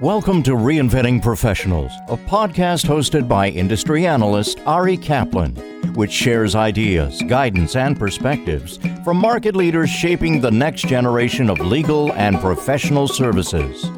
Welcome to Reinventing Professionals, a podcast hosted by industry analyst Ari Kaplan, which shares ideas, guidance, and perspectives from market leaders shaping the next generation of legal and professional services.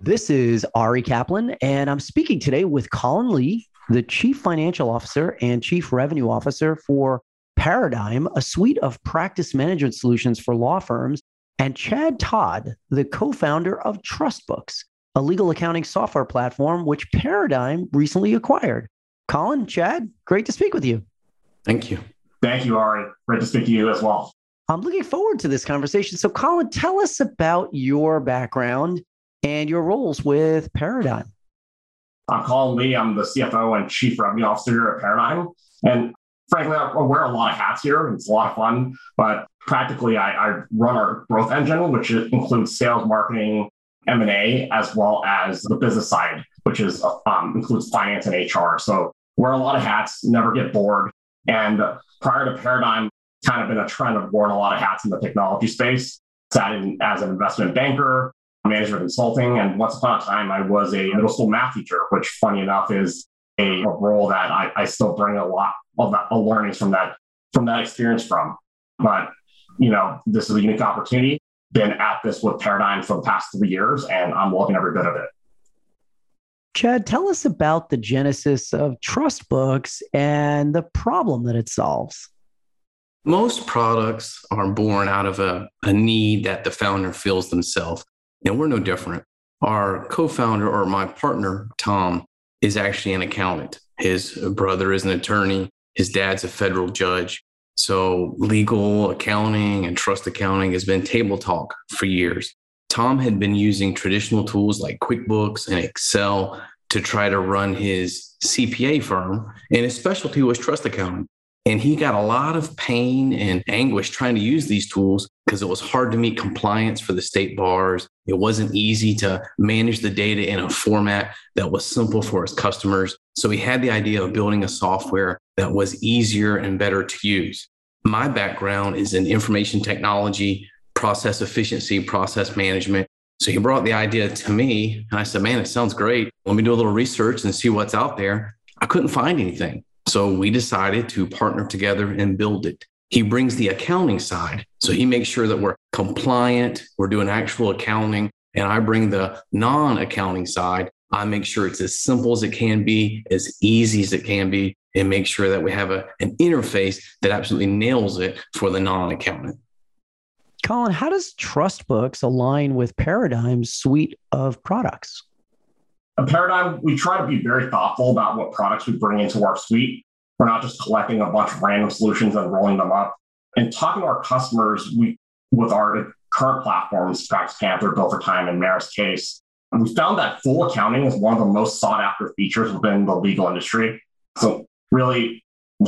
This is Ari Kaplan, and I'm speaking today with Colin Lee, the Chief Financial Officer and Chief Revenue Officer for Paradigm, a suite of practice management solutions for law firms, and Chad Todd, the co founder of TrustBooks a legal accounting software platform which Paradigm recently acquired. Colin, Chad, great to speak with you. Thank you. Thank you, Ari. Great to speak to you as well. I'm looking forward to this conversation. So, Colin, tell us about your background and your roles with Paradigm. I'm Colin Lee. I'm the CFO and Chief Revenue Officer here at Paradigm. And frankly, I wear a lot of hats here. It's a lot of fun, but practically, I, I run our growth engine, which includes sales, marketing, M&A as well as the business side, which is um, includes finance and HR. So wear a lot of hats, never get bored. And prior to Paradigm, kind of been a trend of wearing a lot of hats in the technology space. Sat in as an investment banker, management consulting, and once upon a time I was a middle school math teacher, which funny enough is a, a role that I, I, still bring a lot of, that, of learnings from that from that experience from. But you know, this is a unique opportunity been at this with Paradigm for the past three years, and I'm loving every bit of it. Chad, tell us about the genesis of TrustBooks and the problem that it solves. Most products are born out of a, a need that the founder feels themselves, and we're no different. Our co founder or my partner, Tom, is actually an accountant. His brother is an attorney, his dad's a federal judge. So, legal accounting and trust accounting has been table talk for years. Tom had been using traditional tools like QuickBooks and Excel to try to run his CPA firm, and his specialty was trust accounting. And he got a lot of pain and anguish trying to use these tools because it was hard to meet compliance for the state bars. It wasn't easy to manage the data in a format that was simple for his customers. So he had the idea of building a software that was easier and better to use. My background is in information technology, process efficiency, process management. So he brought the idea to me, and I said, Man, it sounds great. Let me do a little research and see what's out there. I couldn't find anything. So we decided to partner together and build it. He brings the accounting side. So he makes sure that we're compliant, we're doing actual accounting, and I bring the non accounting side. I make sure it's as simple as it can be, as easy as it can be, and make sure that we have a, an interface that absolutely nails it for the non accountant. Colin, how does TrustBooks align with Paradigm's suite of products? A Paradigm, we try to be very thoughtful about what products we bring into our suite. We're not just collecting a bunch of random solutions and rolling them up. And talking to our customers, we with our current platforms, Practice Panther, Bill4Time, and MerusCase, we found that full accounting is one of the most sought after features within the legal industry. So really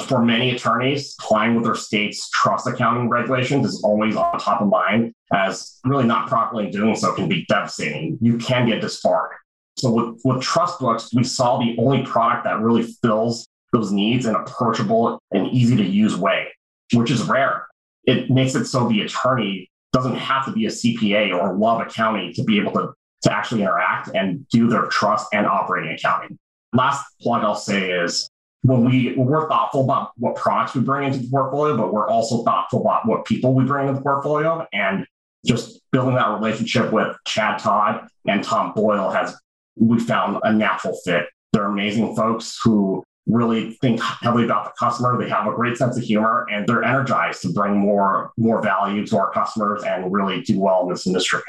for many attorneys, complying with their state's trust accounting regulations is always on top of mind, as really not properly doing so can be devastating. You can get disbarred. So with, with TrustBooks, we saw the only product that really fills those needs in a approachable and easy to use way, which is rare. It makes it so the attorney doesn't have to be a CPA or love accounting to be able to, to actually interact and do their trust and operating accounting. Last plug I'll say is when we we're thoughtful about what products we bring into the portfolio, but we're also thoughtful about what people we bring into the portfolio, and just building that relationship with Chad Todd and Tom Boyle has we found a natural fit. They're amazing folks who really think heavily about the customer. They have a great sense of humor, and they're energized to bring more more value to our customers and really do well in this industry.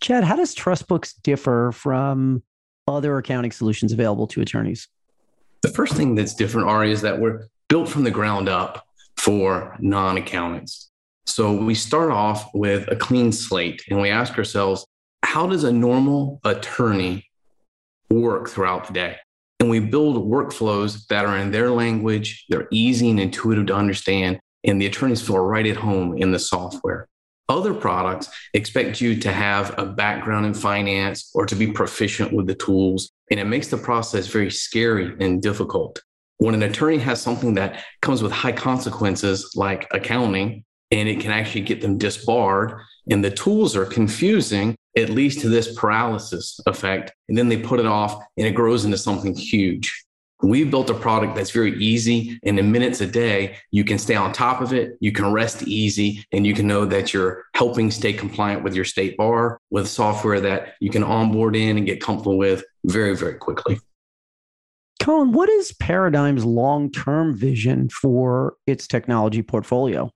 Chad, how does TrustBooks differ from other accounting solutions available to attorneys? The first thing that's different, Ari, is that we're built from the ground up for non accountants. So we start off with a clean slate and we ask ourselves, how does a normal attorney work throughout the day? And we build workflows that are in their language, they're easy and intuitive to understand, and the attorneys feel right at home in the software. Other products expect you to have a background in finance or to be proficient with the tools, and it makes the process very scary and difficult. When an attorney has something that comes with high consequences like accounting, and it can actually get them disbarred, and the tools are confusing, it leads to this paralysis effect. And then they put it off and it grows into something huge. We've built a product that's very easy. And in minutes a day, you can stay on top of it. You can rest easy and you can know that you're helping stay compliant with your state bar with software that you can onboard in and get comfortable with very, very quickly. Colin, what is Paradigm's long term vision for its technology portfolio?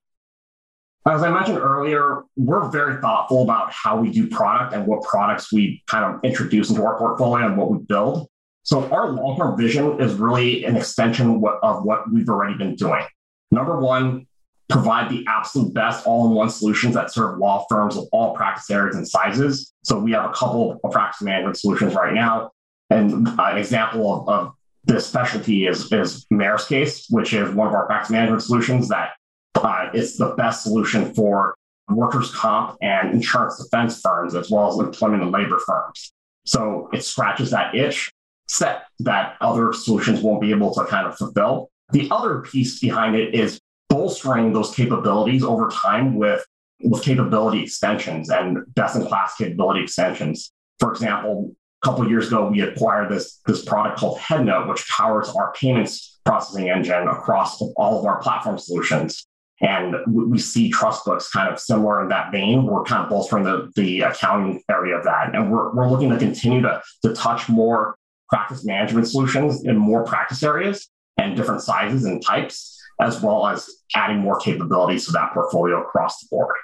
As I mentioned earlier, we're very thoughtful about how we do product and what products we kind of introduce into our portfolio and what we build. So our long-term vision is really an extension of what we've already been doing. Number one, provide the absolute best all-in-one solutions that serve law firms of all practice areas and sizes. So we have a couple of practice management solutions right now. And an example of, of this specialty is, is MerusCase, which is one of our practice management solutions that uh, is the best solution for workers' comp and insurance defense firms, as well as employment and labor firms. So it scratches that itch set that other solutions won't be able to kind of fulfill. The other piece behind it is bolstering those capabilities over time with, with capability extensions and best in class capability extensions. For example, a couple years ago, we acquired this, this product called HeadNote, which powers our payments processing engine across all of our platform solutions. And we see TrustBooks kind of similar in that vein. We're kind of bolstering the, the accounting area of that. And we're, we're looking to continue to, to touch more practice management solutions in more practice areas and different sizes and types, as well as adding more capabilities to that portfolio across the board.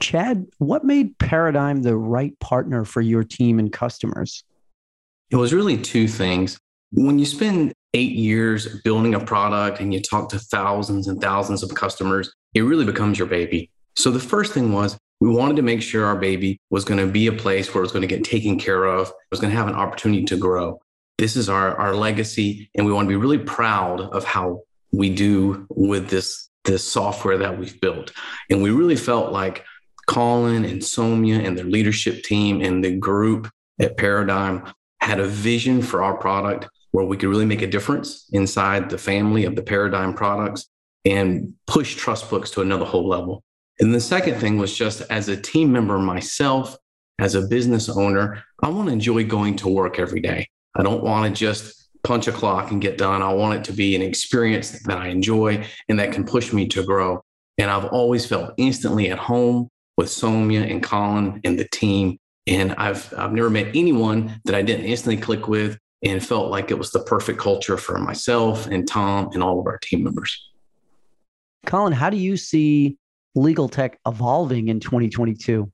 Chad, what made Paradigm the right partner for your team and customers? It was really two things. When you spend eight years building a product and you talk to thousands and thousands of customers, it really becomes your baby. So the first thing was we wanted to make sure our baby was going to be a place where it was going to get taken care of, was going to have an opportunity to grow. This is our, our legacy, and we want to be really proud of how we do with this, this software that we've built. And we really felt like Colin and Somya and their leadership team and the group at Paradigm had a vision for our product where we could really make a difference inside the family of the Paradigm products and push TrustBooks to another whole level. And the second thing was just as a team member myself, as a business owner, I want to enjoy going to work every day. I don't want to just punch a clock and get done. I want it to be an experience that I enjoy and that can push me to grow. And I've always felt instantly at home with Somya and Colin and the team. And I've I've never met anyone that I didn't instantly click with and felt like it was the perfect culture for myself and Tom and all of our team members. Colin, how do you see legal tech evolving in 2022?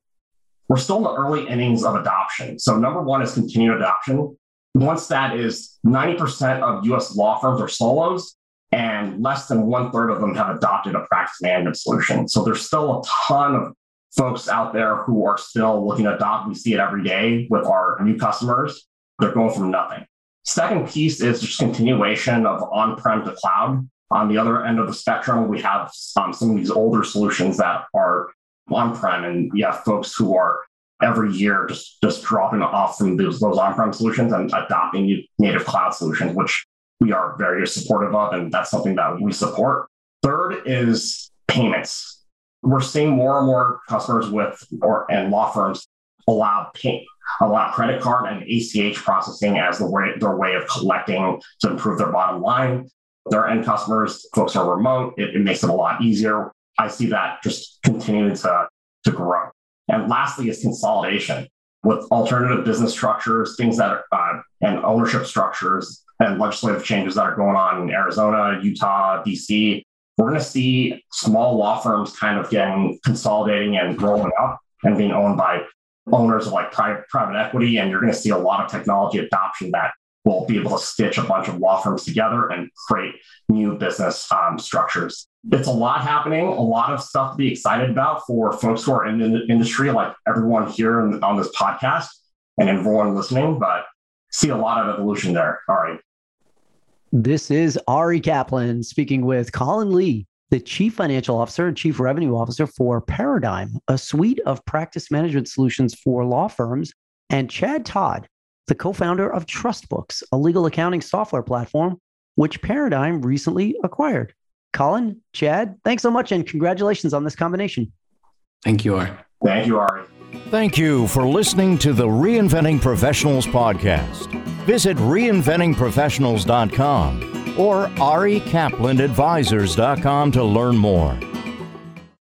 We're still in the early innings of adoption. So, number one is continued adoption. Once that is 90% of US law firms are solos, and less than one third of them have adopted a practice management solution. So, there's still a ton of folks out there who are still looking to adopt. We see it every day with our new customers. They're going from nothing. Second piece is just continuation of on prem to cloud. On the other end of the spectrum, we have um, some of these older solutions that are on-prem, and you have folks who are every year just just dropping off from those, those on-prem solutions and adopting native cloud solutions, which we are very supportive of, and that's something that we support. Third is payments. We're seeing more and more customers with or and law firms allow pay, allow credit card and ACH processing as the way their way of collecting to improve their bottom line their end customers, folks are remote, it, it makes it a lot easier. I see that just continuing to, to grow. And lastly is consolidation with alternative business structures, things that are, uh, and ownership structures and legislative changes that are going on in Arizona, Utah, DC. We're going to see small law firms kind of getting consolidating and growing up and being owned by owners of like private, private equity. And you're going to see a lot of technology adoption that will be able to stitch a bunch of law firms together and create new business um, structures. It's a lot happening, a lot of stuff to be excited about for folks who are in the industry, like everyone here on this podcast and everyone listening, but see a lot of evolution there. All right. This is Ari Kaplan speaking with Colin Lee, the Chief Financial Officer and Chief Revenue Officer for Paradigm, a suite of practice management solutions for law firms, and Chad Todd, the co founder of TrustBooks, a legal accounting software platform, which Paradigm recently acquired. Colin, Chad, thanks so much and congratulations on this combination. Thank you, Ari. Thank you, Ari. Thank you for listening to the Reinventing Professionals podcast. Visit reinventingprofessionals.com or arikaplanadvisors.com to learn more.